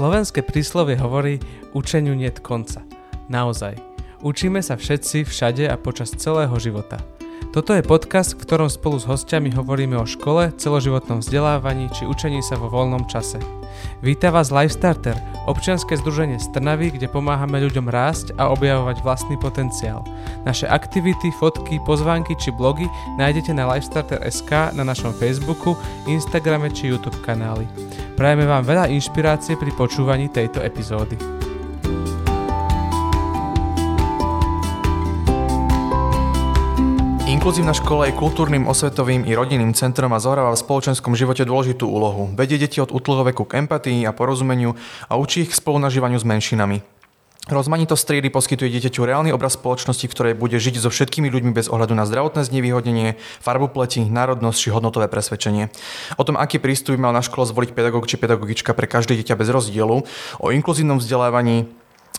Slovenské príslovie hovorí učeniu niet konca. Naozaj. Učíme sa všetci, všade a počas celého života. Toto je podcast, v ktorom spolu s hostiami hovoríme o škole, celoživotnom vzdelávaní či učení sa vo voľnom čase. Víta vás Lifestarter, občianske združenie z Trnavy, kde pomáhame ľuďom rásť a objavovať vlastný potenciál. Naše aktivity, fotky, pozvánky či blogy nájdete na lifestarter.sk na našom Facebooku, Instagrame či YouTube kanáli. Prajeme vám veľa inšpirácie pri počúvaní tejto epizódy. Inkluzívna škola je kultúrnym, osvetovým i rodinným centrom a zohráva v spoločenskom živote dôležitú úlohu. Vedie deti od útloho veku k empatii a porozumeniu a učí ich k spolunažívaniu s menšinami. Rozmanitosť triedy poskytuje dieťaťu reálny obraz spoločnosti, v ktorej bude žiť so všetkými ľuďmi bez ohľadu na zdravotné znevýhodnenie, farbu pleti, národnosť či hodnotové presvedčenie. O tom, aký prístup mal na škole zvoliť pedagóg či pedagogička pre každé dieťa bez rozdielu, o inkluzívnom vzdelávaní,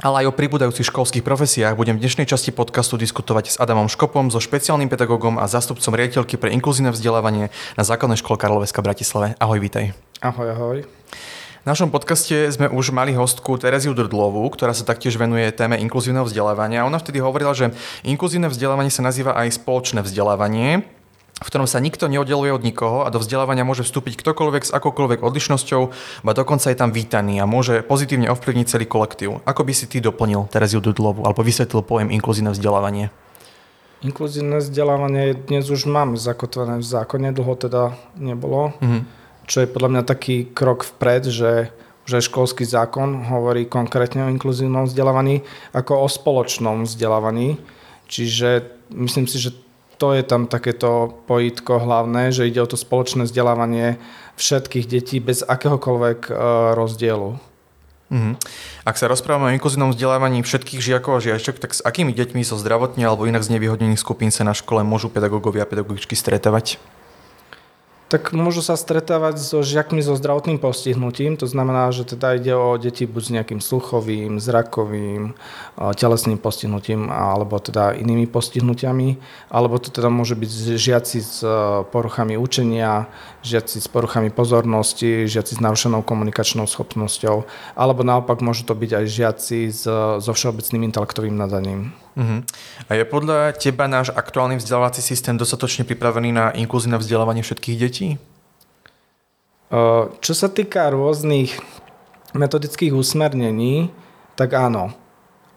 ale aj o pribúdajúcich školských profesiách budem v dnešnej časti podcastu diskutovať s Adamom Škopom, so špeciálnym pedagógom a zástupcom riaditeľky pre inkluzívne vzdelávanie na základnej škole Karloveska v Bratislave. Ahoj, vítaj. Ahoj, ahoj. V našom podcaste sme už mali hostku Tereziu Drdlovú, ktorá sa taktiež venuje téme inkluzívneho vzdelávania. Ona vtedy hovorila, že inkluzívne vzdelávanie sa nazýva aj spoločné vzdelávanie, v ktorom sa nikto neoddeluje od nikoho a do vzdelávania môže vstúpiť ktokoľvek s akokoľvek odlišnosťou, ba dokonca je tam vítaný a môže pozitívne ovplyvniť celý kolektív. Ako by si ty doplnil Tereziu Dudlovu alebo vysvetlil pojem inkluzívne vzdelávanie? Inkluzívne vzdelávanie dnes už máme zakotvené v zákone, dlho teda nebolo. Mm-hmm čo je podľa mňa taký krok vpred, že že školský zákon hovorí konkrétne o inkluzívnom vzdelávaní ako o spoločnom vzdelávaní. Čiže myslím si, že to je tam takéto pojitko hlavné, že ide o to spoločné vzdelávanie všetkých detí bez akéhokoľvek e, rozdielu. Mm-hmm. Ak sa rozprávame o inkluzívnom vzdelávaní všetkých žiakov a žiačok, tak s akými deťmi zo so zdravotne alebo inak znevýhodnených skupín sa na škole môžu pedagógovia a pedagogičky stretávať? Tak môžu sa stretávať so žiakmi so zdravotným postihnutím. To znamená, že teda ide o deti buď s nejakým sluchovým, zrakovým, telesným postihnutím alebo teda inými postihnutiami. Alebo to teda môže byť žiaci s e, poruchami učenia, žiaci s poruchami pozornosti, žiaci s narušenou komunikačnou schopnosťou. Alebo naopak môžu to byť aj žiaci so všeobecným intelektovým nadaním. Uh-huh. A je podľa teba náš aktuálny vzdelávací systém dostatočne pripravený na inkluzívne vzdelávanie všetkých detí? Čo sa týka rôznych metodických usmernení, tak áno.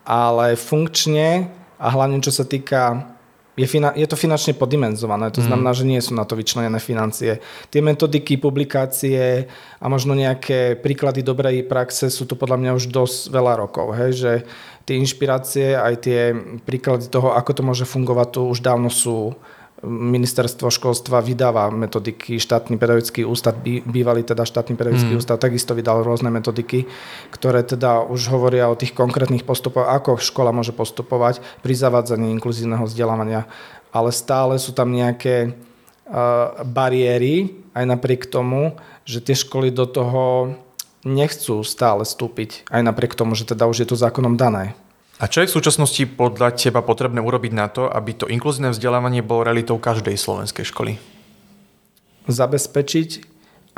Ale funkčne a hlavne čo sa týka je, fina- je to finančne podimenzované, to mm. znamená, že nie sú na to vyčlenené financie. Tie metodiky, publikácie a možno nejaké príklady dobrej praxe sú tu podľa mňa už dosť veľa rokov, hej, že tie inšpirácie, aj tie príklady toho, ako to môže fungovať, tu už dávno sú ministerstvo školstva vydáva metodiky, štátny pedagogický ústav, bývalý teda štátny pedagogický mm. ústav takisto vydal rôzne metodiky, ktoré teda už hovoria o tých konkrétnych postupoch, ako škola môže postupovať pri zavádzaní inkluzívneho vzdelávania. Ale stále sú tam nejaké uh, bariéry, aj napriek tomu, že tie školy do toho nechcú stále vstúpiť, aj napriek tomu, že teda už je to zákonom dané. A čo je v súčasnosti podľa teba potrebné urobiť na to, aby to inkluzívne vzdelávanie bolo realitou každej slovenskej školy? Zabezpečiť,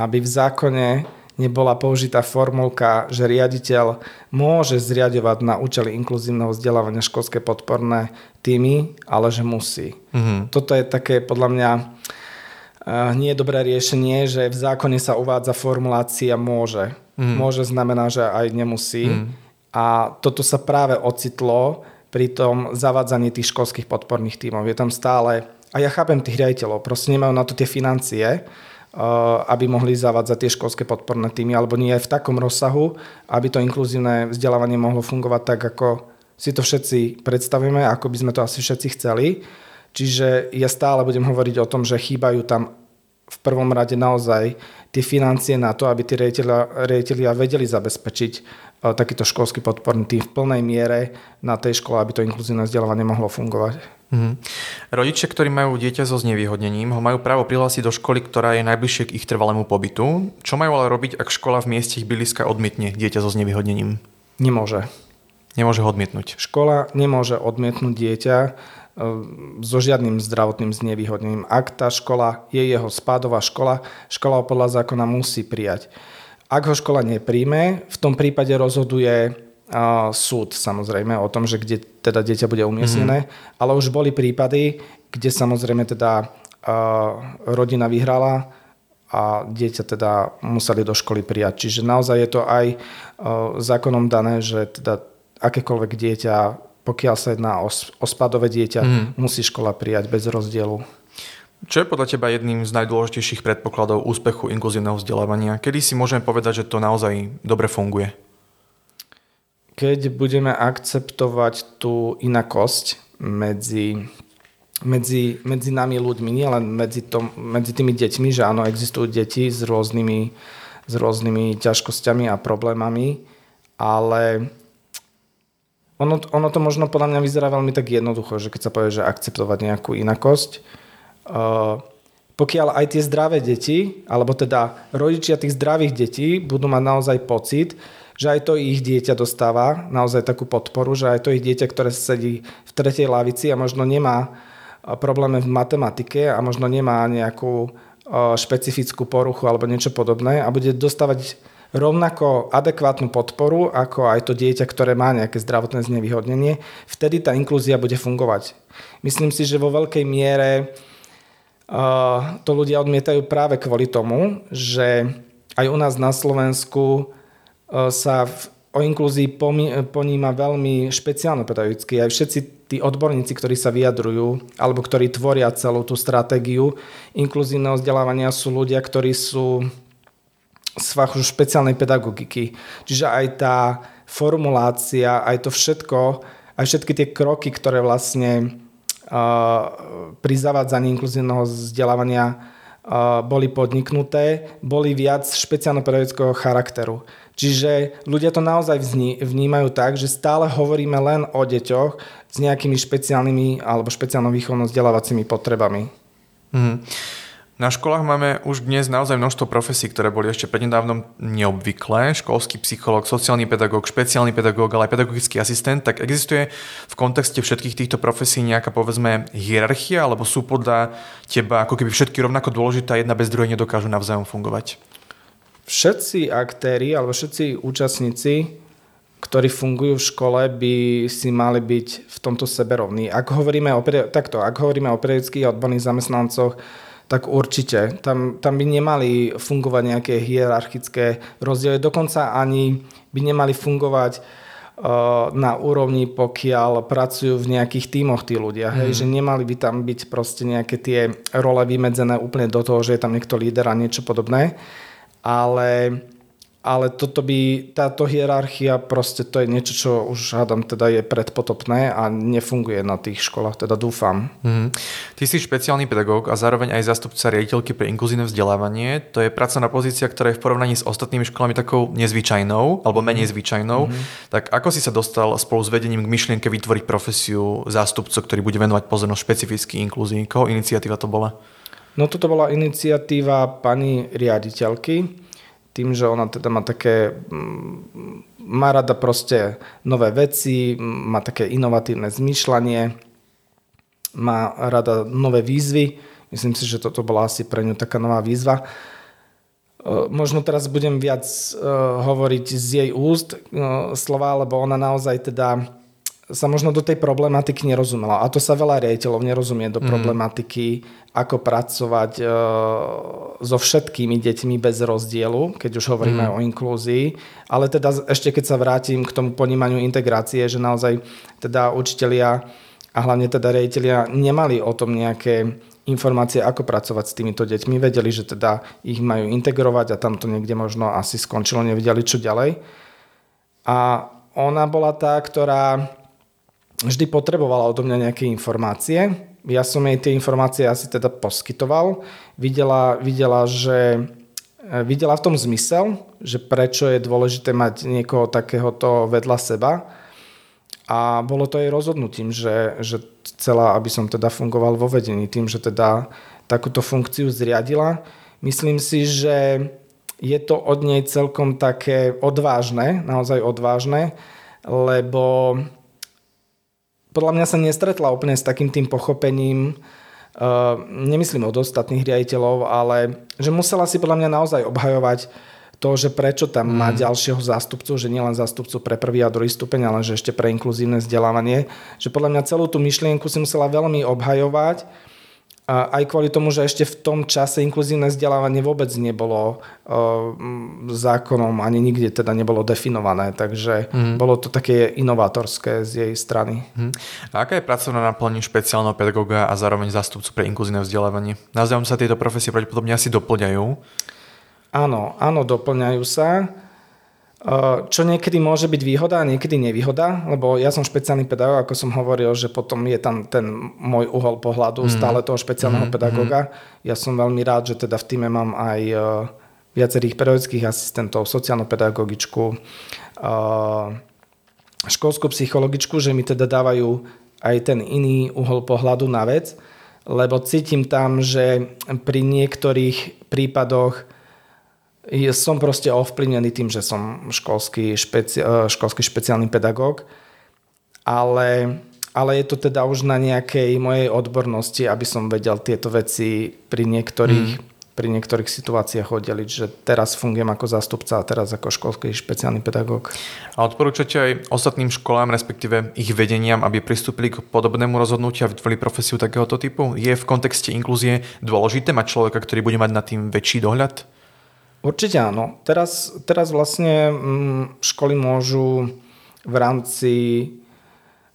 aby v zákone nebola použitá formulka, že riaditeľ môže zriadovať na účely inkluzívneho vzdelávania školské podporné týmy, ale že musí. Mm-hmm. Toto je také podľa mňa eh, nie je dobré riešenie, že v zákone sa uvádza formulácia môže. Mm. Môže znamená, že aj nemusí. Mm a toto sa práve ocitlo pri tom zavádzaní tých školských podporných tímov. Je tam stále, a ja chápem tých riaditeľov, proste nemajú na to tie financie, uh, aby mohli zavádzať tie školské podporné týmy, alebo nie v takom rozsahu, aby to inkluzívne vzdelávanie mohlo fungovať tak, ako si to všetci predstavíme, ako by sme to asi všetci chceli. Čiže ja stále budem hovoriť o tom, že chýbajú tam v prvom rade naozaj tie financie na to, aby tí riaditeľia vedeli zabezpečiť takýto školský podporný tým v plnej miere na tej škole, aby to inkluzívne vzdelávanie mohlo fungovať. Mm-hmm. Rodičia, ktorí majú dieťa so znevýhodnením, ho majú právo prihlásiť do školy, ktorá je najbližšie k ich trvalému pobytu. Čo majú ale robiť, ak škola v mieste ich bydliska odmietne dieťa so znevýhodnením? Nemôže. Nemôže ho odmietnúť. Škola nemôže odmietnúť dieťa e, so žiadnym zdravotným znevýhodnením. Ak tá škola je jeho spádová škola, škola podľa zákona musí prijať. Ak ho škola nepríjme, v tom prípade rozhoduje uh, súd samozrejme o tom, že kde teda dieťa bude umiestnené, mm-hmm. ale už boli prípady, kde samozrejme teda uh, rodina vyhrala a dieťa teda museli do školy prijať. Čiže naozaj je to aj zákonom dané, že teda akékoľvek dieťa, pokiaľ sa jedná o, o spadové dieťa, mm. musí škola prijať bez rozdielu. Čo je podľa teba jedným z najdôležitejších predpokladov úspechu inkluzívneho vzdelávania? Kedy si môžeme povedať, že to naozaj dobre funguje? Keď budeme akceptovať tú inakosť medzi, medzi, medzi nami ľuďmi, nielen medzi, tom, medzi tými deťmi, že áno, existujú deti s rôznymi, s rôznymi ťažkosťami a problémami, ale ono, ono to možno podľa mňa vyzerá veľmi tak jednoducho, že keď sa povie, že akceptovať nejakú inakosť, uh, pokiaľ aj tie zdravé deti, alebo teda rodičia tých zdravých detí budú mať naozaj pocit, že aj to ich dieťa dostáva naozaj takú podporu, že aj to ich dieťa, ktoré sedí v tretej lavici a možno nemá problémy v matematike a možno nemá nejakú špecifickú poruchu alebo niečo podobné a bude dostávať rovnako adekvátnu podporu ako aj to dieťa, ktoré má nejaké zdravotné znevýhodnenie, vtedy tá inklúzia bude fungovať. Myslím si, že vo veľkej miere uh, to ľudia odmietajú práve kvôli tomu, že aj u nás na Slovensku uh, sa v, o inklúzii poníma veľmi špeciálne pedagogicky. Aj všetci tí odborníci, ktorí sa vyjadrujú alebo ktorí tvoria celú tú stratégiu inkluzívneho vzdelávania sú ľudia, ktorí sú z špeciálnej pedagogiky. Čiže aj tá formulácia, aj to všetko, aj všetky tie kroky, ktoré vlastne uh, pri zavádzaní inkluzívneho vzdelávania uh, boli podniknuté, boli viac špeciálno-pedagogického charakteru. Čiže ľudia to naozaj vnímajú tak, že stále hovoríme len o deťoch s nejakými špeciálnymi alebo špeciálno výchovno vzdelávacími potrebami. Mm. Na školách máme už dnes naozaj množstvo profesí, ktoré boli ešte prednedávnom neobvyklé. Školský psychológ, sociálny pedagóg, špeciálny pedagóg, ale aj pedagogický asistent. Tak existuje v kontexte všetkých týchto profesí nejaká povedzme hierarchia, alebo sú podľa teba ako keby všetky rovnako dôležité a jedna bez druhej nedokážu navzájom fungovať? Všetci aktéri alebo všetci účastníci, ktorí fungujú v škole, by si mali byť v tomto seberovní. Ak hovoríme o, takto, ak hovoríme o periodických odborných zamestnancoch, tak určite. Tam, tam by nemali fungovať nejaké hierarchické rozdiely. Dokonca ani by nemali fungovať uh, na úrovni, pokiaľ pracujú v nejakých tímoch tí ľudia. Mm. Hej, mhm. že nemali by tam byť proste nejaké tie role vymedzené úplne do toho, že je tam niekto líder a niečo podobné. Ale ale toto by, táto hierarchia proste to je niečo, čo už hádam teda je predpotopné a nefunguje na tých školách, teda dúfam. Mm. Ty si špeciálny pedagóg a zároveň aj zastupca riaditeľky pre inkluzívne vzdelávanie. To je pracovná pozícia, ktorá je v porovnaní s ostatnými školami takou nezvyčajnou alebo menej zvyčajnou. Mm. Tak ako si sa dostal spolu s vedením k myšlienke vytvoriť profesiu zástupcu, ktorý bude venovať pozornosť špecificky inklúzii? Koho iniciatíva to bola? No toto bola iniciatíva pani riaditeľky, tým, že ona teda má také, mm, má rada proste nové veci, má také inovatívne zmýšľanie, má rada nové výzvy. Myslím si, že toto bola asi pre ňu taká nová výzva. E, možno teraz budem viac e, hovoriť z jej úst e, slova, lebo ona naozaj teda sa možno do tej problematiky nerozumela. A to sa veľa riaditeľov nerozumie do mm. problematiky, ako pracovať e, so všetkými deťmi bez rozdielu, keď už hovoríme mm. o inklúzii. Ale teda ešte keď sa vrátim k tomu ponímaniu integrácie, že naozaj teda učitelia a hlavne teda riaditeľia nemali o tom nejaké informácie, ako pracovať s týmito deťmi. Vedeli, že teda ich majú integrovať a tam to niekde možno asi skončilo, nevedeli čo ďalej. A ona bola tá, ktorá vždy potrebovala odo mňa nejaké informácie. Ja som jej tie informácie asi teda poskytoval. Videla, videla, že, e, videla v tom zmysel, že prečo je dôležité mať niekoho takéhoto vedľa seba. A bolo to jej rozhodnutím, že, že chcela, aby som teda fungoval vo vedení tým, že teda takúto funkciu zriadila. Myslím si, že je to od nej celkom také odvážne, naozaj odvážne, lebo podľa mňa sa nestretla úplne s takým tým pochopením, uh, nemyslím od ostatných riaditeľov, ale že musela si podľa mňa naozaj obhajovať to, že prečo tam mm. má ďalšieho zástupcu, že nielen zástupcu pre prvý a druhý stupeň, ale že ešte pre inkluzívne vzdelávanie, že podľa mňa celú tú myšlienku si musela veľmi obhajovať, a aj kvôli tomu, že ešte v tom čase inkluzívne vzdelávanie vôbec nebolo uh, zákonom, ani nikde teda nebolo definované, takže mm. bolo to také inovátorské z jej strany. Mm. A aká je pracovná naplň špeciálneho pedagóga a zároveň zástupcu pre inkluzívne vzdelávanie? Navzájom sa tieto profesie pravdepodobne asi doplňajú. Áno, áno, doplňajú sa. Čo niekedy môže byť výhoda a niekedy nevýhoda, lebo ja som špeciálny pedagóg, ako som hovoril, že potom je tam ten môj uhol pohľadu mm. stále toho špeciálneho mm. pedagóga. Ja som veľmi rád, že teda v týme mám aj eh, viacerých pedagogických asistentov, sociálno-pedagogičku, eh, školskú psychologičku, že mi teda dávajú aj ten iný uhol pohľadu na vec, lebo cítim tam, že pri niektorých prípadoch som proste ovplyvnený tým, že som školský, špeci- e, školský špeciálny pedagóg, ale, ale je to teda už na nejakej mojej odbornosti, aby som vedel tieto veci pri niektorých, mm. pri niektorých situáciách oddeliť, že teraz fungujem ako zástupca a teraz ako školský špeciálny pedagóg. A odporúčate aj ostatným školám, respektíve ich vedeniam, aby pristúpili k podobnému rozhodnutiu a vytvorili profesiu takéhoto typu? Je v kontexte inklúzie dôležité mať človeka, ktorý bude mať nad tým väčší dohľad? Určite áno. Teraz, teraz vlastne mm, školy môžu v rámci,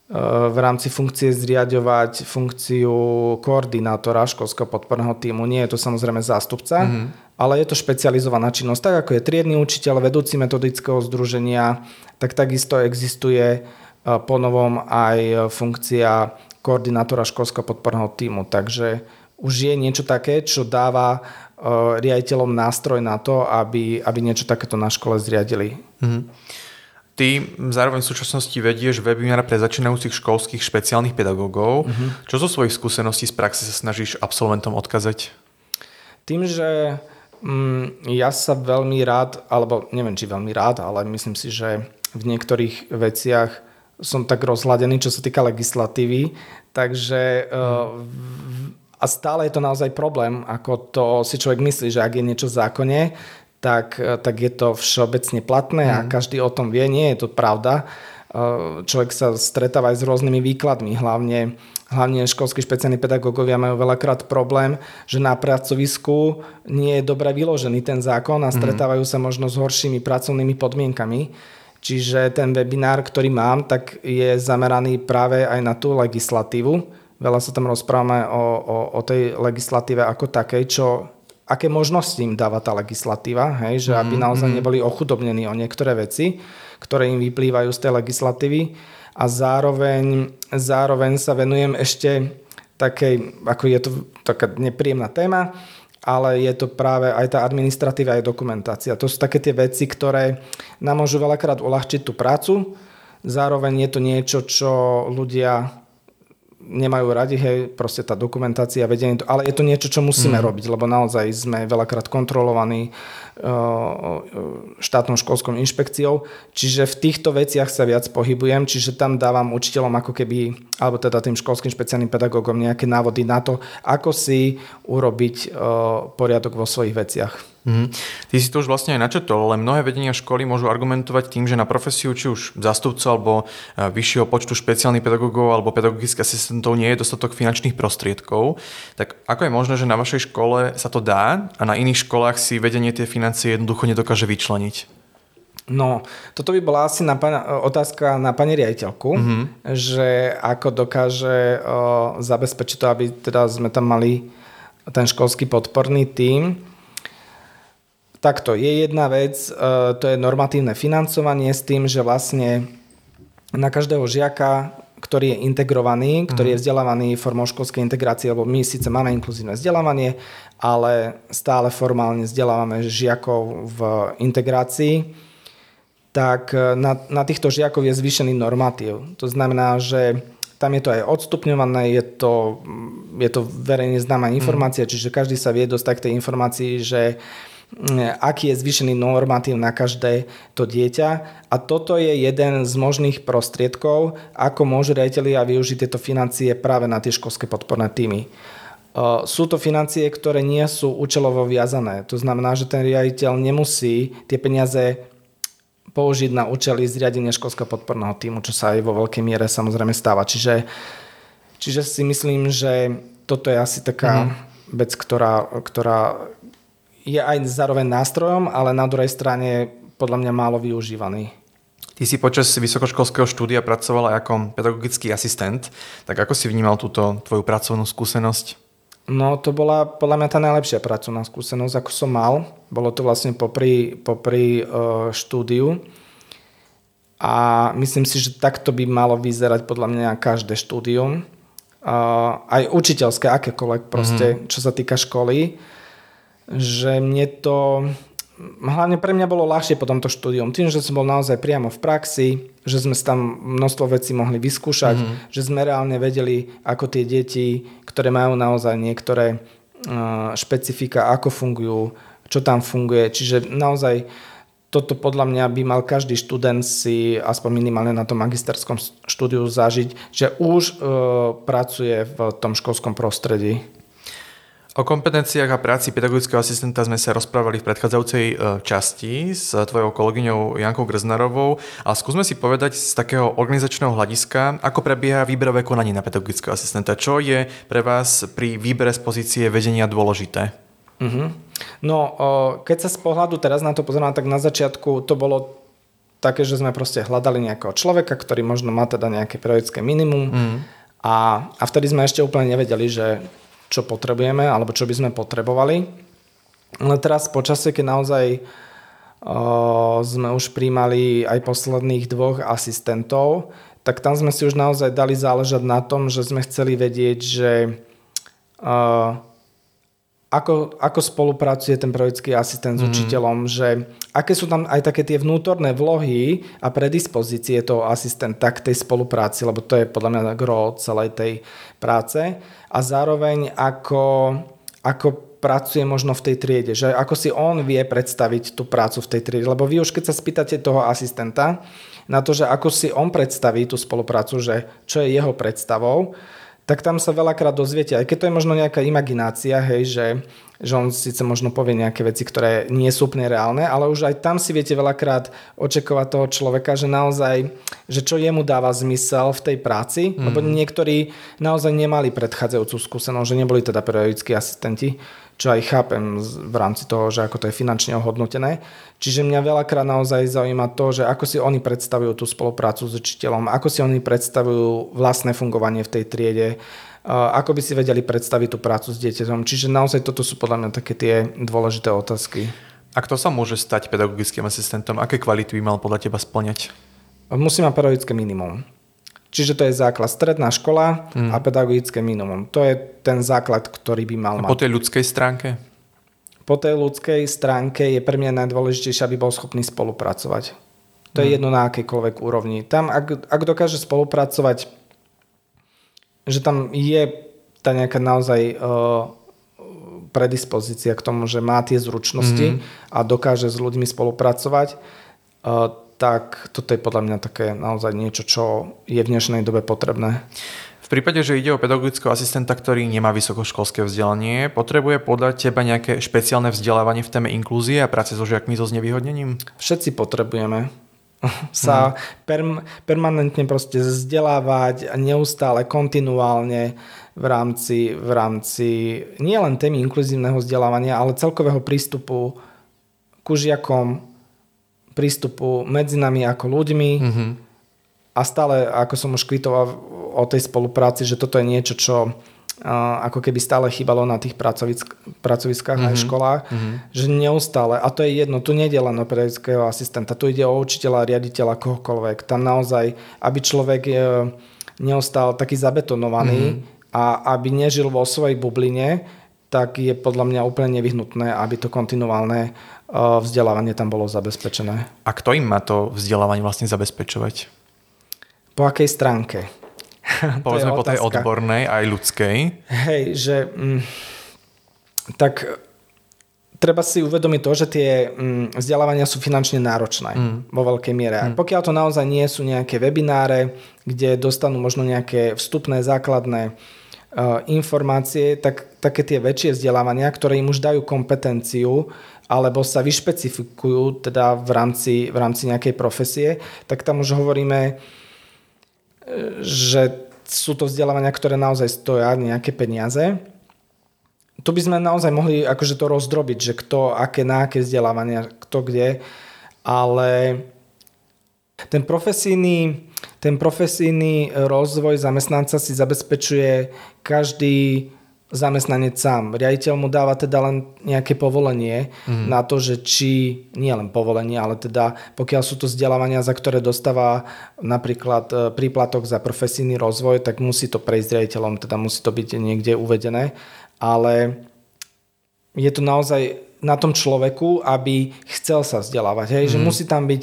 e, v rámci funkcie zriadovať funkciu koordinátora školského podporného týmu. Nie je to samozrejme zástupca, mm-hmm. ale je to špecializovaná činnosť. Tak ako je triedny učiteľ, vedúci metodického združenia, tak takisto existuje e, po novom aj funkcia koordinátora školského podporného týmu. Takže už je niečo také, čo dáva riaditeľom nástroj na to, aby, aby niečo takéto na škole zriadili. Mm-hmm. Ty zároveň v súčasnosti vedieš webinar pre začínajúcich školských špeciálnych pedagógov. Mm-hmm. Čo zo svojich skúseností z praxe sa snažíš absolventom odkazať? Tým, že mm, ja sa veľmi rád, alebo neviem, či veľmi rád, ale myslím si, že v niektorých veciach som tak rozhladený, čo sa týka legislatívy, takže mm a stále je to naozaj problém, ako to si človek myslí, že ak je niečo v zákone, tak, tak je to všeobecne platné a mm. každý o tom vie. Nie je to pravda. E, človek sa stretáva aj s rôznymi výkladmi, hlavne, hlavne školskí špeciálni pedagógovia majú veľakrát problém, že na pracovisku nie je dobre vyložený ten zákon a mm. stretávajú sa možno s horšími pracovnými podmienkami. Čiže ten webinár, ktorý mám, tak je zameraný práve aj na tú legislatívu, Veľa sa tam rozprávame o, o, o tej legislatíve ako takej, čo aké možnosti im dáva tá legislatíva, hej, že aby mhm, naozaj neboli ochudobnení o niektoré veci, ktoré im vyplývajú z tej legislatívy. A zároveň, zároveň sa venujem ešte takej, ako je to taká nepríjemná téma, ale je to práve aj tá administratíva, aj dokumentácia. To sú také tie veci, ktoré nám môžu veľakrát uľahčiť tú prácu, zároveň je to niečo, čo ľudia nemajú radi, hej, proste tá dokumentácia, vedenie, to, ale je to niečo, čo musíme mm. robiť, lebo naozaj sme veľakrát kontrolovaní uh, štátnou školskou inšpekciou, čiže v týchto veciach sa viac pohybujem, čiže tam dávam učiteľom ako keby, alebo teda tým školským špeciálnym pedagógom nejaké návody na to, ako si urobiť uh, poriadok vo svojich veciach. Mm. Ty si to už vlastne aj načetol, ale mnohé vedenia školy môžu argumentovať tým, že na profesiu či už zástupcu alebo e, vyššieho počtu špeciálnych pedagógov alebo pedagogických asistentov nie je dostatok finančných prostriedkov. Tak ako je možné, že na vašej škole sa to dá a na iných školách si vedenie tie financie jednoducho nedokáže vyčleniť? No, toto by bola asi na pana, otázka na pani riaditeľku, mm-hmm. že ako dokáže o, zabezpečiť to, aby teda sme tam mali ten školský podporný tím. Takto, je jedna vec, e, to je normatívne financovanie s tým, že vlastne na každého žiaka, ktorý je integrovaný, ktorý je mhm. vzdelávaný formou školskej integrácie, lebo my síce máme inkluzívne vzdelávanie, ale stále formálne vzdelávame žiakov v integrácii, tak e, na, na týchto žiakov je zvýšený normatív. To znamená, že tam je to aj odstupňované, je to, je to verejne známa informácia, mm. čiže každý sa vie dostať k tej informácii, že aký je zvýšený normatív na každé to dieťa. A toto je jeden z možných prostriedkov, ako môžu riaditeľia využiť tieto financie práve na tie školské podporné týmy. sú to financie, ktoré nie sú účelovo viazané. To znamená, že ten riaditeľ nemusí tie peniaze použiť na účely zriadenia školského podporného týmu, čo sa aj vo veľkej miere samozrejme stáva. Čiže, čiže si myslím, že toto je asi taká mm-hmm. vec, ktorá, ktorá je aj zároveň nástrojom, ale na druhej strane podľa mňa málo využívaný. Ty si počas vysokoškolského štúdia pracovala ako pedagogický asistent, tak ako si vnímal túto tvoju pracovnú skúsenosť? No to bola podľa mňa tá najlepšia pracovná skúsenosť, ako som mal. Bolo to vlastne popri, popri uh, štúdiu. A myslím si, že takto by malo vyzerať podľa mňa každé štúdium. Uh, aj učiteľské, akékoľvek proste, mm-hmm. čo sa týka školy. Že mne to hlavne pre mňa bolo ľahšie po tomto štúdium. Tým, že som bol naozaj priamo v praxi, že sme tam množstvo vecí mohli vyskúšať, mm-hmm. že sme reálne vedeli, ako tie deti, ktoré majú naozaj niektoré uh, špecifika, ako fungujú, čo tam funguje. Čiže naozaj toto podľa mňa by mal každý študent si aspoň minimálne na tom magisterskom štúdiu zažiť, že už uh, pracuje v tom školskom prostredí. O kompetenciách a práci pedagogického asistenta sme sa rozprávali v predchádzajúcej e, časti s tvojou kolegyňou Jankou Grznarovou a skúsme si povedať z takého organizačného hľadiska, ako prebieha výberové konanie na pedagogického asistenta. Čo je pre vás pri výbere z pozície vedenia dôležité? Mm-hmm. No, keď sa z pohľadu teraz na to pozerám, tak na začiatku to bolo také, že sme proste hľadali nejakého človeka, ktorý možno má teda nejaké periodické minimum mm. a, a vtedy sme ešte úplne nevedeli, že čo potrebujeme alebo čo by sme potrebovali. Ale teraz počasie, keď naozaj uh, sme už príjmali aj posledných dvoch asistentov, tak tam sme si už naozaj dali záležať na tom, že sme chceli vedieť, že uh, ako, ako spolupracuje ten pedagogický asistent mm. s mhm. učiteľom, že aké sú tam aj také tie vnútorné vlohy a predispozície toho asistenta k tej spolupráci, lebo to je podľa mňa gro celej tej práce a zároveň ako, ako pracuje možno v tej triede, že ako si on vie predstaviť tú prácu v tej triede, lebo vy už keď sa spýtate toho asistenta na to, že ako si on predstaví tú spoluprácu, že čo je jeho predstavou, tak tam sa veľakrát dozviete, aj keď to je možno nejaká imaginácia, hej, že, že on síce možno povie nejaké veci, ktoré nie sú úplne reálne, ale už aj tam si viete veľakrát očakovať toho človeka, že naozaj, že čo jemu dáva zmysel v tej práci, mm. lebo niektorí naozaj nemali predchádzajúcu skúsenosť, že neboli teda periodickí asistenti, čo aj chápem v rámci toho, že ako to je finančne ohodnotené. Čiže mňa veľakrát naozaj zaujíma to, že ako si oni predstavujú tú spoluprácu s učiteľom, ako si oni predstavujú vlastné fungovanie v tej triede, ako by si vedeli predstaviť tú prácu s dieťaťom. Čiže naozaj toto sú podľa mňa také tie dôležité otázky. A kto sa môže stať pedagogickým asistentom? Aké kvality by mal podľa teba splňať? Musí mať pedagogické minimum. Čiže to je základ stredná škola mm. a pedagogické minimum. To je ten základ, ktorý by mal a mať. po tej ľudskej stránke? Po tej ľudskej stránke je pre mňa najdôležitejšie, aby bol schopný spolupracovať. To mm. je jedno na akejkoľvek úrovni. Tam, ak, ak dokáže spolupracovať, že tam je tá nejaká naozaj uh, predispozícia k tomu, že má tie zručnosti mm. a dokáže s ľuďmi spolupracovať, uh, tak toto je podľa mňa také naozaj niečo, čo je v dnešnej dobe potrebné. V prípade, že ide o pedagogického asistenta, ktorý nemá vysokoškolské vzdelanie, potrebuje podľa teba nejaké špeciálne vzdelávanie v téme inklúzie a práce so žiakmi so znevýhodnením? Všetci potrebujeme sa hmm. perm- permanentne proste vzdelávať a neustále, kontinuálne v rámci, v rámci nielen témy inkluzívneho vzdelávania, ale celkového prístupu ku žiakom, prístupu medzi nami ako ľuďmi mm-hmm. a stále, ako som už kvitoval o tej spolupráci, že toto je niečo, čo ako keby stále chýbalo na tých pracovisk- pracoviskách mm-hmm. aj školách, mm-hmm. že neustále, a to je jedno, tu nie je len o pedagogického asistenta, tu ide o učiteľa, riaditeľa, kohokoľvek. Tam naozaj, aby človek e, neostal taký zabetonovaný mm-hmm. a aby nežil vo svojej bubline, tak je podľa mňa úplne nevyhnutné, aby to kontinuálne vzdelávanie tam bolo zabezpečené. A kto im má to vzdelávanie vlastne zabezpečovať? Po akej stránke? Povedzme po tej odbornej aj ľudskej. Hej, že mm, tak treba si uvedomiť to, že tie mm, vzdelávania sú finančne náročné mm. vo veľkej miere. Mm. Pokiaľ to naozaj nie sú nejaké webináre, kde dostanú možno nejaké vstupné základné informácie, tak, také tie väčšie vzdelávania, ktoré im už dajú kompetenciu alebo sa vyšpecifikujú teda v rámci, v rámci nejakej profesie, tak tam už hovoríme, e, že sú to vzdelávania, ktoré naozaj stoja nejaké peniaze. Tu by sme naozaj mohli akože to rozdrobiť, že kto, aké, na aké vzdelávania, kto kde, ale ten profesijný, ten profesijný rozvoj zamestnanca si zabezpečuje každý zamestnanec sám. Riaditeľ mu dáva teda len nejaké povolenie mm. na to, že či, nie len povolenie, ale teda pokiaľ sú to vzdelávania, za ktoré dostáva napríklad e, príplatok za profesijný rozvoj, tak musí to prejsť riaditeľom, teda musí to byť niekde uvedené. Ale je to naozaj na tom človeku, aby chcel sa vzdelávať. Hej? Mm. Že mhm. musí tam byť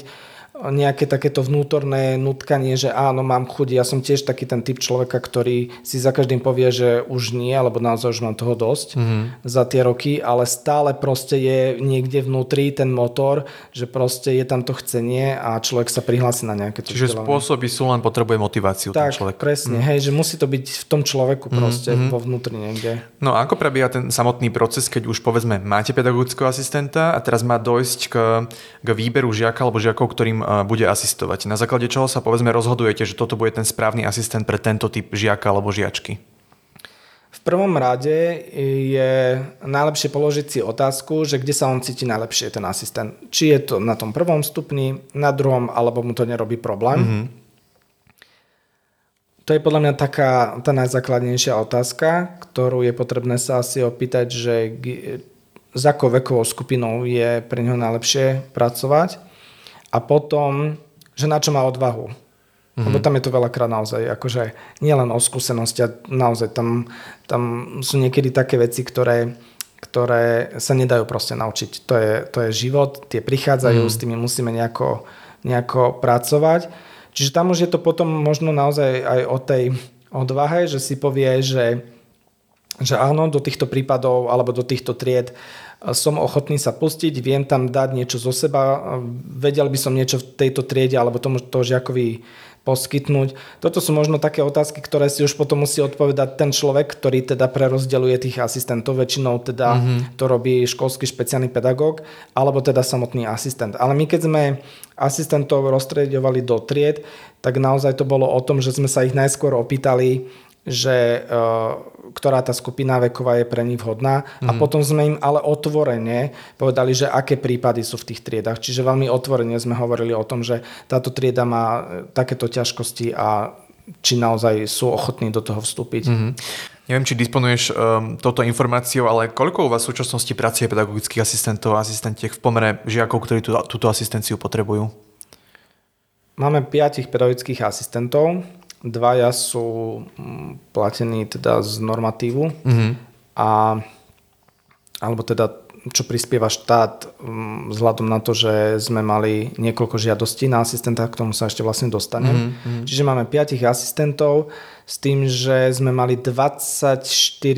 nejaké takéto vnútorné nutkanie, že áno, mám chuť. Ja som tiež taký ten typ človeka, ktorý si za každým povie, že už nie, alebo naozaj už mám toho dosť mm-hmm. za tie roky, ale stále proste je niekde vnútri ten motor, že proste je tam to chcenie a človek sa prihlási na nejaké to Čiže spôsoby sú len potrebuje motiváciu tak, ten človek. presne, mm. hej, že musí to byť v tom človeku proste, mm-hmm. vo vnútri niekde. No a ako prebieha ten samotný proces, keď už povedzme máte pedagogického asistenta a teraz má dojsť k, k výberu žiaka alebo žiakov, ktorým bude asistovať. Na základe čoho sa povedzme rozhodujete, že toto bude ten správny asistent pre tento typ žiaka alebo žiačky? V prvom rade je najlepšie položiť si otázku, že kde sa on cíti najlepšie, ten asistent. Či je to na tom prvom stupni, na druhom, alebo mu to nerobí problém. Mm-hmm. To je podľa mňa taká tá najzákladnejšia otázka, ktorú je potrebné sa asi opýtať, že s akou vekovou skupinou je pre neho najlepšie pracovať a potom, že na čo má odvahu. Mm-hmm. Lebo tam je to veľakrát naozaj, akože nie len o skúsenosti, a naozaj tam, tam sú niekedy také veci, ktoré, ktoré sa nedajú proste naučiť. To je, to je život, tie prichádzajú, mm. s tými musíme nejako, nejako pracovať. Čiže tam už je to potom možno naozaj aj o tej odvahe, že si povie, že, že áno, do týchto prípadov alebo do týchto tried som ochotný sa pustiť, viem tam dať niečo zo seba, vedel by som niečo v tejto triede alebo tomu to žiakovi poskytnúť. Toto sú možno také otázky, ktoré si už potom musí odpovedať ten človek, ktorý teda prerozdeľuje tých asistentov. Väčšinou teda mm-hmm. to robí školský špeciálny pedagóg alebo teda samotný asistent. Ale my keď sme asistentov rozstredovali do tried, tak naozaj to bolo o tom, že sme sa ich najskôr opýtali, že uh, ktorá tá skupina veková je pre nich vhodná mm. a mhm. potom sme im ale otvorene povedali, že aké prípady sú v tých triedach. Čiže veľmi otvorene sme hovorili o tom, že táto trieda má e, takéto ťažkosti a či naozaj sú ochotní do toho vstúpiť. Mm-hmm. Neviem, či disponuješ um, touto informáciou, ale koľko u vás v súčasnosti pracuje pedagogických asistentov a asistentiek v pomere žiakov, ktorí tú, túto asistenciu potrebujú? Máme piatich pedagogických asistentov dvaja sú mm, platení teda z normatívu mm-hmm. a alebo teda čo prispieva štát mm, vzhľadom na to, že sme mali niekoľko žiadostí na asistenta, k tomu sa ešte vlastne dostanem. Mm-hmm. Čiže máme 5 asistentov s tým, že sme mali 24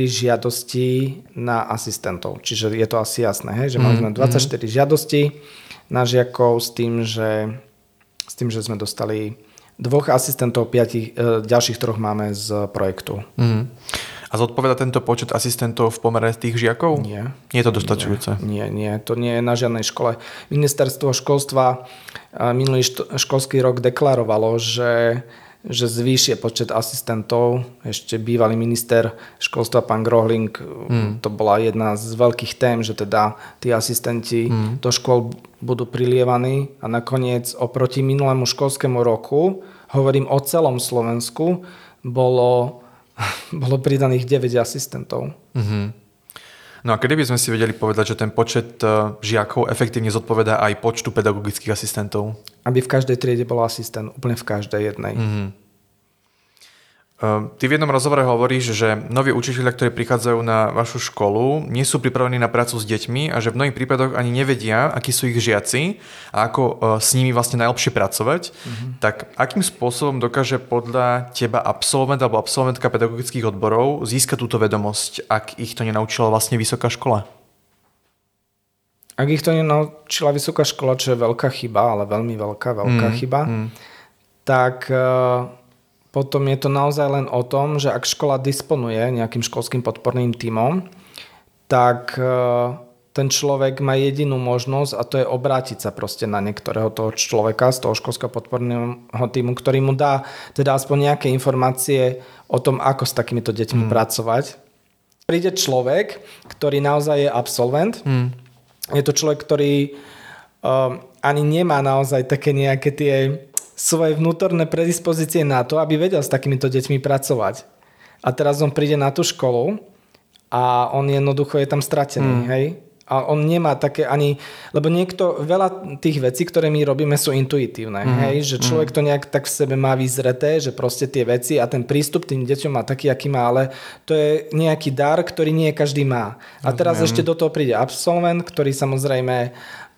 žiadostí na asistentov. Čiže je to asi jasné, hej? že mali sme 24 mm-hmm. žiadostí na žiakov s tým, že, s tým, že sme dostali Dvoch asistentov, piatich, e, ďalších troch máme z projektu. Mm. A zodpoveda tento počet asistentov v pomere tých žiakov? Nie. Nie je to dostačujúce? Nie, nie, nie. To nie je na žiadnej škole. Ministerstvo školstva e, minulý školský rok deklarovalo, že že zvýšie počet asistentov. Ešte bývalý minister školstva, pán Grohling, hmm. to bola jedna z veľkých tém, že teda tí asistenti hmm. do škôl budú prilievaní a nakoniec oproti minulému školskému roku, hovorím o celom Slovensku, bolo, bolo pridaných 9 asistentov. Hmm. No a kedy by sme si vedeli povedať, že ten počet e, žiakov efektívne zodpovedá aj počtu pedagogických asistentov? Aby v každej triede bol asistent, úplne v každej jednej. Mm-hmm. Ty v jednom rozhovore hovoríš, že noví učiteľia, ktorí prichádzajú na vašu školu, nie sú pripravení na prácu s deťmi a že v mnohých prípadoch ani nevedia, akí sú ich žiaci a ako e, s nimi vlastne najlepšie pracovať. Mm-hmm. Tak akým spôsobom dokáže podľa teba absolvent alebo absolventka pedagogických odborov získať túto vedomosť, ak ich to nenaučila vlastne vysoká škola? Ak ich to nenaučila vysoká škola, čo je veľká chyba, ale veľmi veľká, veľká mm, chyba, mm. tak uh, potom je to naozaj len o tom, že ak škola disponuje nejakým školským podporným tímom, tak e, ten človek má jedinú možnosť a to je obrátiť sa proste na niektorého toho človeka z toho školského podporného týmu, ktorý mu dá teda aspoň nejaké informácie o tom, ako s takýmito deťmi mm. pracovať. Príde človek, ktorý naozaj je absolvent. Mm. Je to človek, ktorý um, ani nemá naozaj také nejaké tie svoje vnútorné predispozície na to, aby vedel s takýmito deťmi pracovať. A teraz on príde na tú školu a on jednoducho je tam stratený, mm. hej? A on nemá také ani, lebo niekto, veľa tých vecí, ktoré my robíme sú intuitívne, mm. hej? Že človek mm. to nejak tak v sebe má vyzreté, že proste tie veci a ten prístup tým deťom má taký, aký má, ale to je nejaký dar, ktorý nie každý má. A teraz mm. ešte do toho príde absolvent, ktorý samozrejme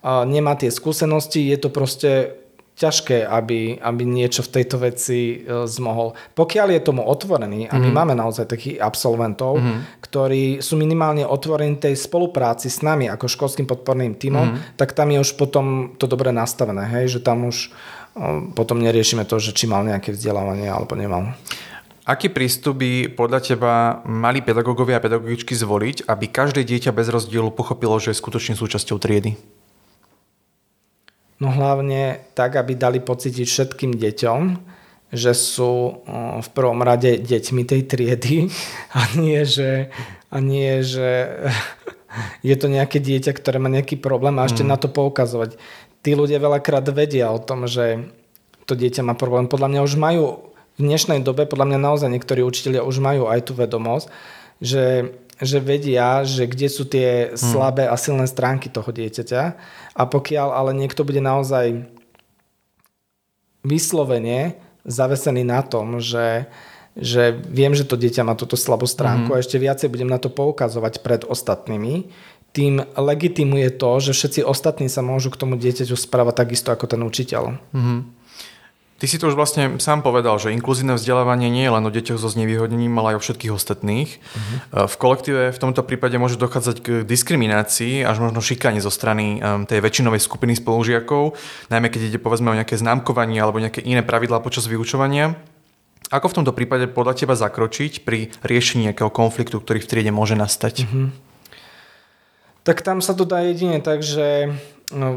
nemá tie skúsenosti, je to proste ťažké, aby, aby niečo v tejto veci e, zmohol. Pokiaľ je tomu otvorený, a my mm. máme naozaj takých absolventov, mm. ktorí sú minimálne otvorení tej spolupráci s nami ako školským podporným tímom, mm. tak tam je už potom to dobre nastavené, hej, že tam už e, potom neriešime to, že či mal nejaké vzdelávanie alebo nemal. Aký prístup by podľa teba mali pedagógovia a pedagogičky zvoliť, aby každé dieťa bez rozdielu pochopilo, že je skutočne súčasťou triedy? No hlavne tak, aby dali pocítiť všetkým deťom, že sú v prvom rade deťmi tej triedy a nie, že, a nie, že je to nejaké dieťa, ktoré má nejaký problém a ešte mm. na to poukazovať. Tí ľudia veľakrát vedia o tom, že to dieťa má problém. Podľa mňa už majú v dnešnej dobe, podľa mňa naozaj niektorí učiteľia už majú aj tú vedomosť, že že vedia, že kde sú tie hmm. slabé a silné stránky toho dieťaťa a pokiaľ ale niekto bude naozaj vyslovene zavesený na tom, že, že viem, že to dieťa má túto slabú stránku mm. a ešte viacej budem na to poukazovať pred ostatnými, tým legitimuje to, že všetci ostatní sa môžu k tomu dieťaťu správať takisto ako ten učiteľ. Mm. Ty si to už vlastne sám povedal, že inkluzívne vzdelávanie nie je len o deťoch so znevýhodnením, ale aj o všetkých ostatných. Uh-huh. V kolektíve v tomto prípade môže dochádzať k diskriminácii, až možno šikanie zo strany tej väčšinovej skupiny spolužiakov, najmä keď ide povedzme o nejaké známkovanie alebo nejaké iné pravidlá počas vyučovania. Ako v tomto prípade podľa teba zakročiť pri riešení nejakého konfliktu, ktorý v triede môže nastať? Uh-huh. Tak tam sa to dá jedine tak, že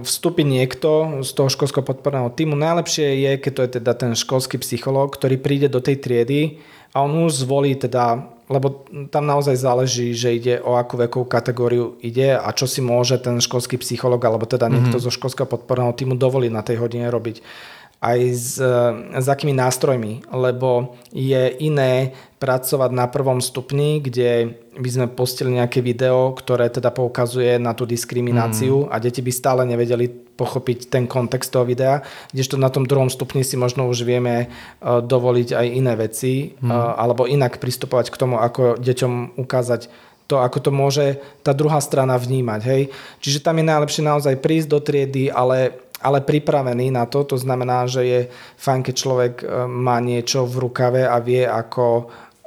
vstúpi niekto z toho školského podporného týmu. Najlepšie je, keď to je teda ten školský psychológ, ktorý príde do tej triedy a on už zvolí teda, lebo tam naozaj záleží, že ide o akú vekovú kategóriu ide a čo si môže ten školský psychológ alebo teda niekto mm-hmm. zo školského podporného týmu dovoliť na tej hodine robiť aj s, s akými nástrojmi, lebo je iné pracovať na prvom stupni, kde by sme postili nejaké video, ktoré teda poukazuje na tú diskrimináciu mm. a deti by stále nevedeli pochopiť ten kontext toho videa, kdežto na tom druhom stupni si možno už vieme uh, dovoliť aj iné veci mm. uh, alebo inak pristupovať k tomu, ako deťom ukázať to, ako to môže tá druhá strana vnímať. Hej? Čiže tam je najlepšie naozaj prísť do triedy, ale ale pripravený na to. To znamená, že je fajn, keď človek e, má niečo v rukave a vie, ako e,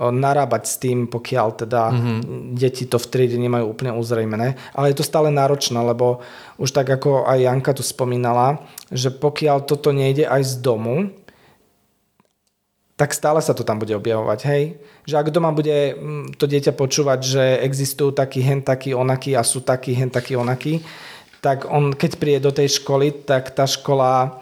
narábať s tým, pokiaľ teda mm-hmm. deti to v triede nemajú úplne uzrejmené. Ale je to stále náročné, lebo už tak ako aj Janka tu spomínala, že pokiaľ toto nejde aj z domu, tak stále sa to tam bude objavovať, hej? Že ak doma bude to dieťa počúvať, že existujú takí hen takí onakí a sú takí hen takí onakí, tak on keď príde do tej školy, tak tá škola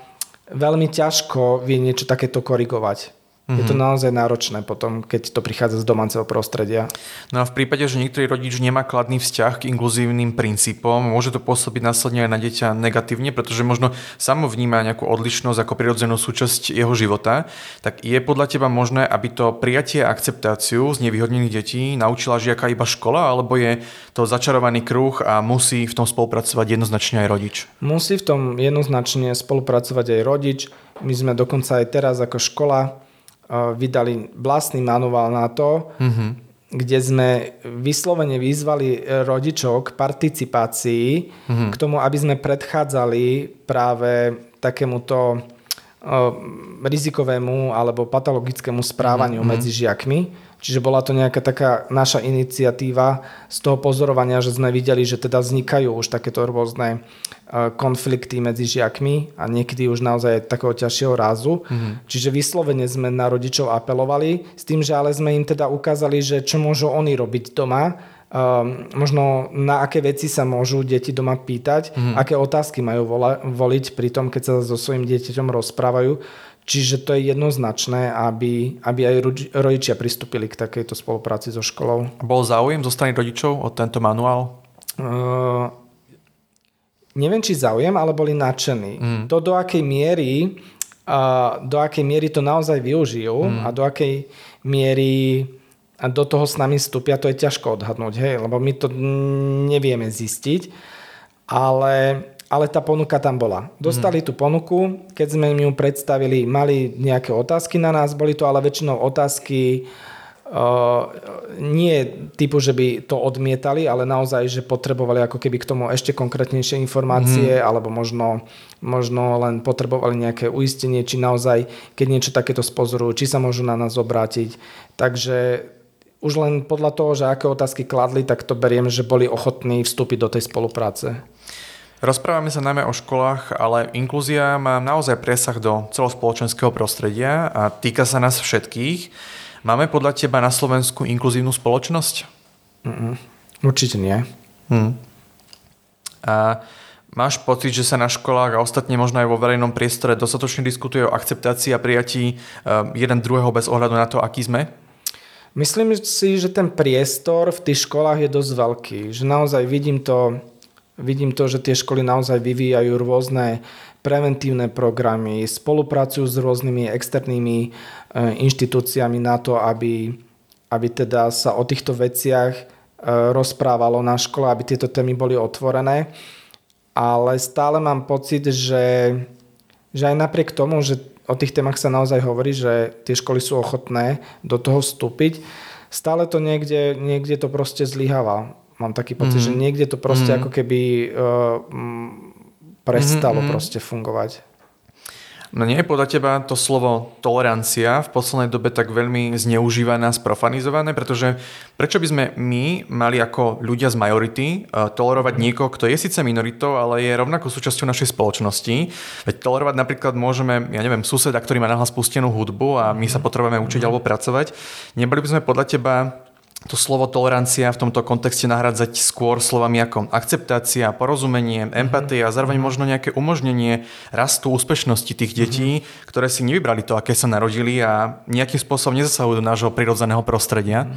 veľmi ťažko vie niečo takéto korigovať. Mm-hmm. Je to mhm. naozaj náročné potom, keď to prichádza z domáceho prostredia. No a v prípade, že niektorý rodič nemá kladný vzťah k inkluzívnym princípom, môže to pôsobiť následne aj na dieťa negatívne, pretože možno samo vníma nejakú odlišnosť ako prirodzenú súčasť jeho života. Tak je podľa teba možné, aby to prijatie a akceptáciu z nevyhodnených detí naučila žiaka iba škola, alebo je to začarovaný kruh a musí v tom spolupracovať jednoznačne aj rodič? Musí v tom jednoznačne spolupracovať aj rodič. My sme dokonca aj teraz ako škola vydali vlastný manuál na to, mm-hmm. kde sme vyslovene vyzvali rodičov k participácii, mm-hmm. k tomu, aby sme predchádzali práve takémuto rizikovému alebo patologickému správaniu mm-hmm. medzi žiakmi, Čiže bola to nejaká taká naša iniciatíva z toho pozorovania, že sme videli, že teda vznikajú už takéto rôzne e, konflikty medzi žiakmi a niekedy už naozaj takého ťažšieho rázu. Mm-hmm. Čiže vyslovene sme na rodičov apelovali s tým, že ale sme im teda ukázali, že čo môžu oni robiť doma, Um, možno na aké veci sa môžu deti doma pýtať, mm-hmm. aké otázky majú vola- voliť pri tom, keď sa so svojím dieťaťom rozprávajú. Čiže to je jednoznačné, aby, aby aj rodičia pristúpili k takejto spolupráci so školou. Bol záujem zo strany rodičov o tento manuál? Uh, neviem, či záujem, ale boli nadšení. Mm. To, do akej miery uh, do akej miery to naozaj využijú mm. a do akej miery a do toho s nami vstúpia, to je ťažko odhadnúť, hej, lebo my to nevieme zistiť, ale ale tá ponuka tam bola. Dostali mm. tú ponuku, keď sme im ju predstavili, mali nejaké otázky na nás, boli to ale väčšinou otázky uh, nie typu, že by to odmietali, ale naozaj, že potrebovali ako keby k tomu ešte konkrétnejšie informácie, mm. alebo možno, možno len potrebovali nejaké uistenie, či naozaj, keď niečo takéto spozorujú, či sa môžu na nás obrátiť. Takže už len podľa toho, že aké otázky kladli, tak to beriem, že boli ochotní vstúpiť do tej spolupráce. Rozprávame sa najmä o školách, ale inklúzia má naozaj presah do celospoločenského prostredia a týka sa nás všetkých. Máme podľa teba na Slovensku inkluzívnu spoločnosť? Mm-mm, určite nie. Hmm. A máš pocit, že sa na školách a ostatne možno aj vo verejnom priestore dostatočne diskutuje o akceptácii a prijatí eh, jeden druhého bez ohľadu na to, aký sme? Myslím si, že ten priestor v tých školách je dosť veľký. Že naozaj vidím to Vidím to, že tie školy naozaj vyvíjajú rôzne preventívne programy, spolupracujú s rôznymi externými e, inštitúciami na to, aby, aby teda sa o týchto veciach e, rozprávalo na škole, aby tieto témy boli otvorené. Ale stále mám pocit, že, že aj napriek tomu, že o tých témach sa naozaj hovorí, že tie školy sú ochotné do toho vstúpiť, stále to niekde, niekde to proste zlyháva. Mám taký pocit, mm-hmm. že niekde to proste mm-hmm. ako keby uh, prestalo mm-hmm. proste fungovať. No nie je podľa teba to slovo tolerancia v poslednej dobe tak veľmi zneužívané a sprofanizované, pretože prečo by sme my mali ako ľudia z majority uh, tolerovať niekoho, kto je síce minoritou, ale je rovnako súčasťou našej spoločnosti. Veď tolerovať napríklad môžeme, ja neviem, suseda, ktorý má nahlas pustenú hudbu a my sa potrebujeme učiť alebo pracovať. Neboli by sme podľa teba to slovo tolerancia v tomto kontexte nahradzať skôr slovami ako akceptácia, porozumenie, mhm. empatia a zároveň možno nejaké umožnenie rastu úspešnosti tých mhm. detí, ktoré si nevybrali to, aké sa narodili a nejakým spôsobom nezasahujú do nášho prirodzeného prostredia.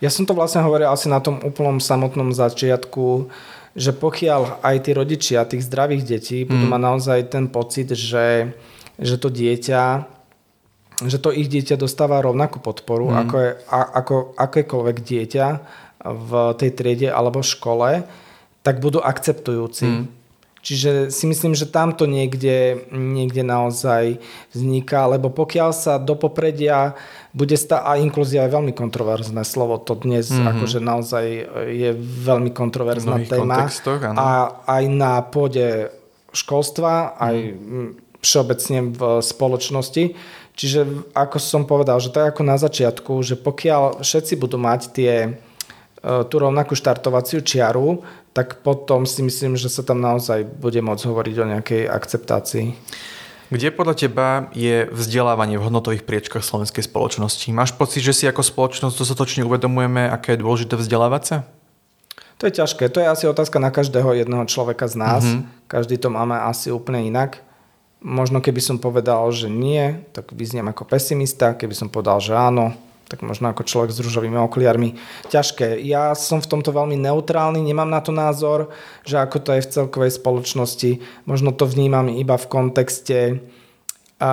Ja som to vlastne hovoril asi na tom úplnom samotnom začiatku, že pokiaľ aj tí rodičia tých zdravých detí budú mať naozaj ten pocit, že, že to dieťa že to ich dieťa dostáva rovnakú podporu mm. ako, je, a, ako akékoľvek dieťa v tej triede alebo škole, tak budú akceptujúci. Mm. Čiže si myslím, že tamto niekde, niekde naozaj vzniká, lebo pokiaľ sa do popredia bude stať, a inklúzia je veľmi kontroverzné slovo, to dnes mm-hmm. akože naozaj je veľmi kontroverzná téma. A aj na pôde školstva, aj mm. Všeobecne v spoločnosti. Čiže ako som povedal, že tak ako na začiatku, že pokiaľ všetci budú mať tie, e, tú rovnakú štartovaciu čiaru, tak potom si myslím, že sa tam naozaj bude môcť hovoriť o nejakej akceptácii. Kde podľa teba je vzdelávanie v hodnotových priečkách slovenskej spoločnosti? Máš pocit, že si ako spoločnosť dostatočne uvedomujeme, aké je dôležité vzdelávať sa? To je ťažké. To je asi otázka na každého jedného človeka z nás. Mm-hmm. Každý to máme asi úplne inak. Možno keby som povedal, že nie, tak vyzniem ako pesimista. Keby som povedal, že áno, tak možno ako človek s rúžovými okuliarmi. Ťažké. Ja som v tomto veľmi neutrálny, nemám na to názor, že ako to je v celkovej spoločnosti. Možno to vnímam iba v kontexte a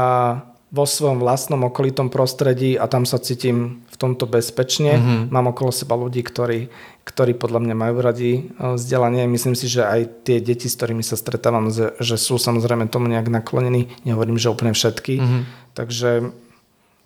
vo svojom vlastnom okolitom prostredí a tam sa cítim v tomto bezpečne. Mm-hmm. Mám okolo seba ľudí, ktorí ktorí podľa mňa majú radi e, vzdelanie. Myslím si, že aj tie deti, s ktorými sa stretávam, že sú samozrejme tomu nejak naklonení. Nehovorím, že úplne všetky. Mm-hmm. Takže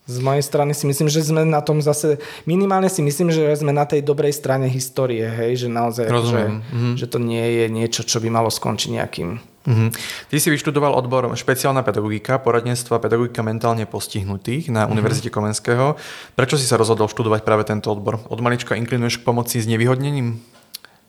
Z mojej strany si myslím, že sme na tom zase, minimálne si myslím, že sme na tej dobrej strane histórie, hej, že naozaj, že, mm-hmm. že to nie je niečo, čo by malo skončiť nejakým. Mm-hmm. Ty si vyštudoval odbor špeciálna pedagogika, poradenstvo a pedagogika mentálne postihnutých na mm-hmm. Univerzite Komenského. Prečo si sa rozhodol študovať práve tento odbor? Od malička inklinuješ k pomoci s nevyhodnením?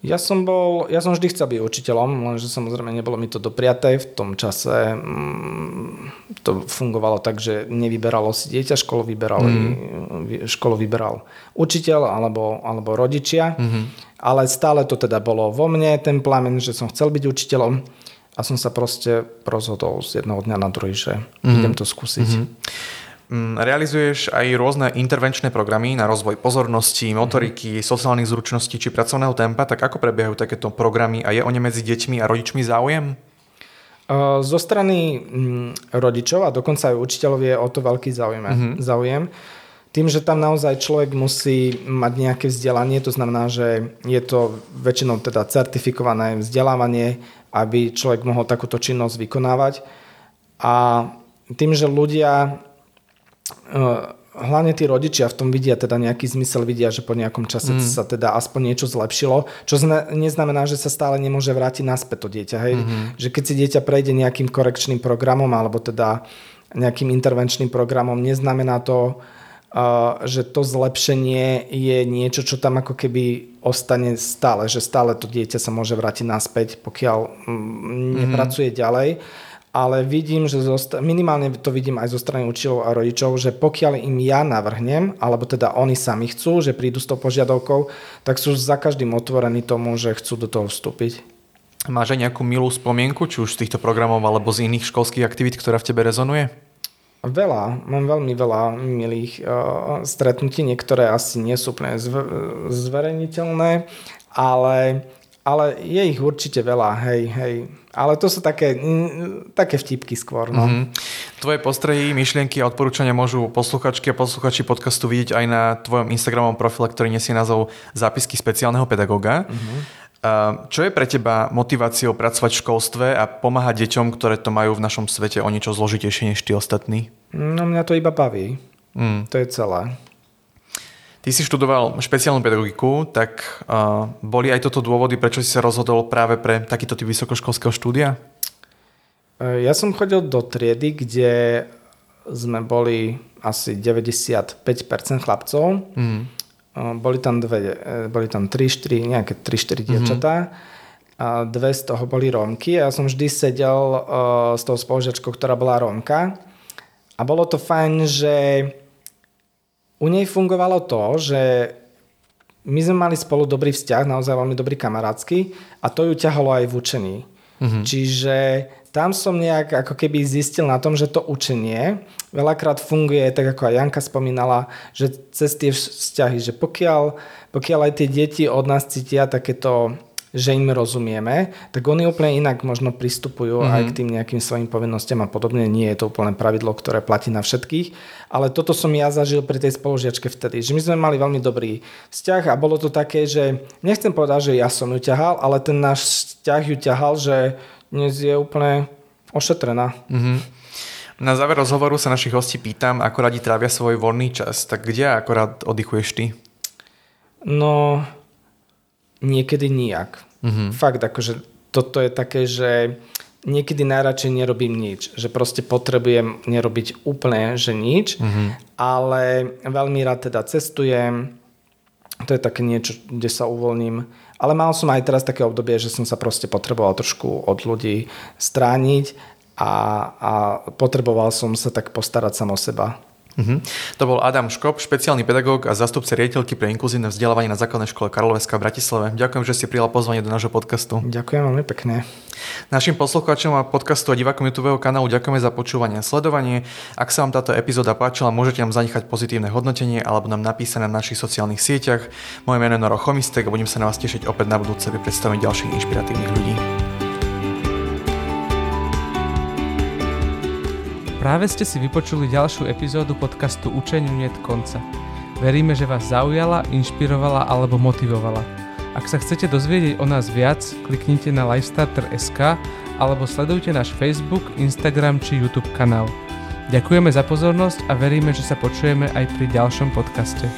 Ja som bol, ja som vždy chcel byť učiteľom, lenže samozrejme nebolo mi to dopriaté. V tom čase mm, to fungovalo tak, že nevyberalo si dieťa, školu, vyberali, mm. školu vyberal učiteľ alebo, alebo rodičia. Mm-hmm. Ale stále to teda bolo vo mne, ten plamen, že som chcel byť učiteľom a som sa proste rozhodol z jedného dňa na druhý, že mm-hmm. idem to skúsiť. Mm-hmm. Mm, realizuješ aj rôzne intervenčné programy na rozvoj pozornosti, motoriky, sociálnych zručností či pracovného tempa, tak ako prebiehajú takéto programy a je o ne medzi deťmi a rodičmi záujem? Zo strany mm, rodičov a dokonca aj učiteľov je o to veľký záujem. Mm-hmm. záujem. Tým, že tam naozaj človek musí mať nejaké vzdelanie, to znamená, že je to väčšinou teda certifikované vzdelávanie, aby človek mohol takúto činnosť vykonávať. A tým, že ľudia hlavne tí rodičia v tom vidia teda nejaký zmysel, vidia, že po nejakom čase mm. sa teda aspoň niečo zlepšilo, čo zna, neznamená, že sa stále nemôže vrátiť naspäť to dieťa. Hej? Mm-hmm. Že keď si dieťa prejde nejakým korekčným programom alebo teda nejakým intervenčným programom, neznamená to, uh, že to zlepšenie je niečo, čo tam ako keby ostane stále, že stále to dieťa sa môže vrátiť naspäť, pokiaľ mm, nepracuje mm-hmm. ďalej ale vidím, že zosta- minimálne to vidím aj zo strany učiteľov a rodičov, že pokiaľ im ja navrhnem, alebo teda oni sami chcú, že prídu s tou požiadavkou, tak sú za každým otvorení tomu, že chcú do toho vstúpiť. Máš aj nejakú milú spomienku, či už z týchto programov alebo z iných školských aktivít, ktorá v tebe rezonuje? Veľa, mám veľmi veľa milých uh, stretnutí, niektoré asi nie sú úplne zv- zverejniteľné, ale ale je ich určite veľa, hej, hej. Ale to sú také, také vtipky skôr. No. Mm-hmm. Tvoje postrehy, myšlienky a odporúčania môžu posluchačky a posluchači podcastu vidieť aj na tvojom Instagramovom profile, ktorý nesie názov Zápisky speciálneho pedagóga. Mm-hmm. Čo je pre teba motiváciou pracovať v školstve a pomáhať deťom, ktoré to majú v našom svete o niečo zložitejšie než tí ostatní? No mňa to iba baví. Mm. To je celé. Ty si študoval špeciálnu pedagogiku, tak uh, boli aj toto dôvody, prečo si sa rozhodol práve pre takýto typ vysokoškolského štúdia? E, ja som chodil do triedy, kde sme boli asi 95% chlapcov. Mm. Boli tam dve, e, boli tam 3-4, nejaké 3-4 mhm. dievčatá. Mm-hmm. A dve z toho boli Rómky ja som vždy sedel uh, s tou spolužiačkou, ktorá bola Rómka. A bolo to fajn, že u nej fungovalo to, že my sme mali spolu dobrý vzťah, naozaj veľmi dobrý kamarátsky a to ju ťahalo aj v učení. Mm-hmm. Čiže tam som nejak ako keby zistil na tom, že to učenie veľakrát funguje, tak ako aj Janka spomínala, že cez tie vzťahy, že pokiaľ, pokiaľ aj tie deti od nás cítia takéto že im rozumieme, tak oni úplne inak možno pristupujú mm-hmm. aj k tým nejakým svojim povinnostiam a podobne. Nie je to úplne pravidlo, ktoré platí na všetkých. Ale toto som ja zažil pri tej spolužiačke vtedy, že my sme mali veľmi dobrý vzťah a bolo to také, že nechcem povedať, že ja som ju ťahal, ale ten náš vzťah ju ťahal, že dnes je úplne ošetrená. Mm-hmm. Na záver rozhovoru sa našich hostí pýtam, ako radi trávia svoj voľný čas. Tak kde akorát oddychuješ ty? No, niekedy nijak. Mm-hmm. Fakt, akože toto je také, že niekedy najradšej nerobím nič. Že proste potrebujem nerobiť úplne, že nič, mm-hmm. ale veľmi rád teda cestujem. To je také niečo, kde sa uvoľním. Ale mal som aj teraz také obdobie, že som sa proste potreboval trošku od ľudí strániť a, a potreboval som sa tak postarať sam o seba. Uh-huh. To bol Adam Škop, špeciálny pedagóg a zastupca riaditeľky pre inkluzívne vzdelávanie na základnej škole Karloveska v Bratislave. Ďakujem, že ste prijal pozvanie do nášho podcastu. Ďakujem veľmi pekne. Našim poslucháčom a podcastu a divákom YouTube kanálu ďakujeme za počúvanie a sledovanie. Ak sa vám táto epizóda páčila, môžete nám zanechať pozitívne hodnotenie alebo nám napísať na našich sociálnych sieťach. Moje meno je Noro Chomistek a budem sa na vás tešiť opäť na budúce pri predstavení ďalších inšpiratívnych ľudí. Práve ste si vypočuli ďalšiu epizódu podcastu Učeniu niet konca. Veríme, že vás zaujala, inšpirovala alebo motivovala. Ak sa chcete dozvedieť o nás viac, kliknite na lifestarter.sk alebo sledujte náš Facebook, Instagram či YouTube kanál. Ďakujeme za pozornosť a veríme, že sa počujeme aj pri ďalšom podcaste.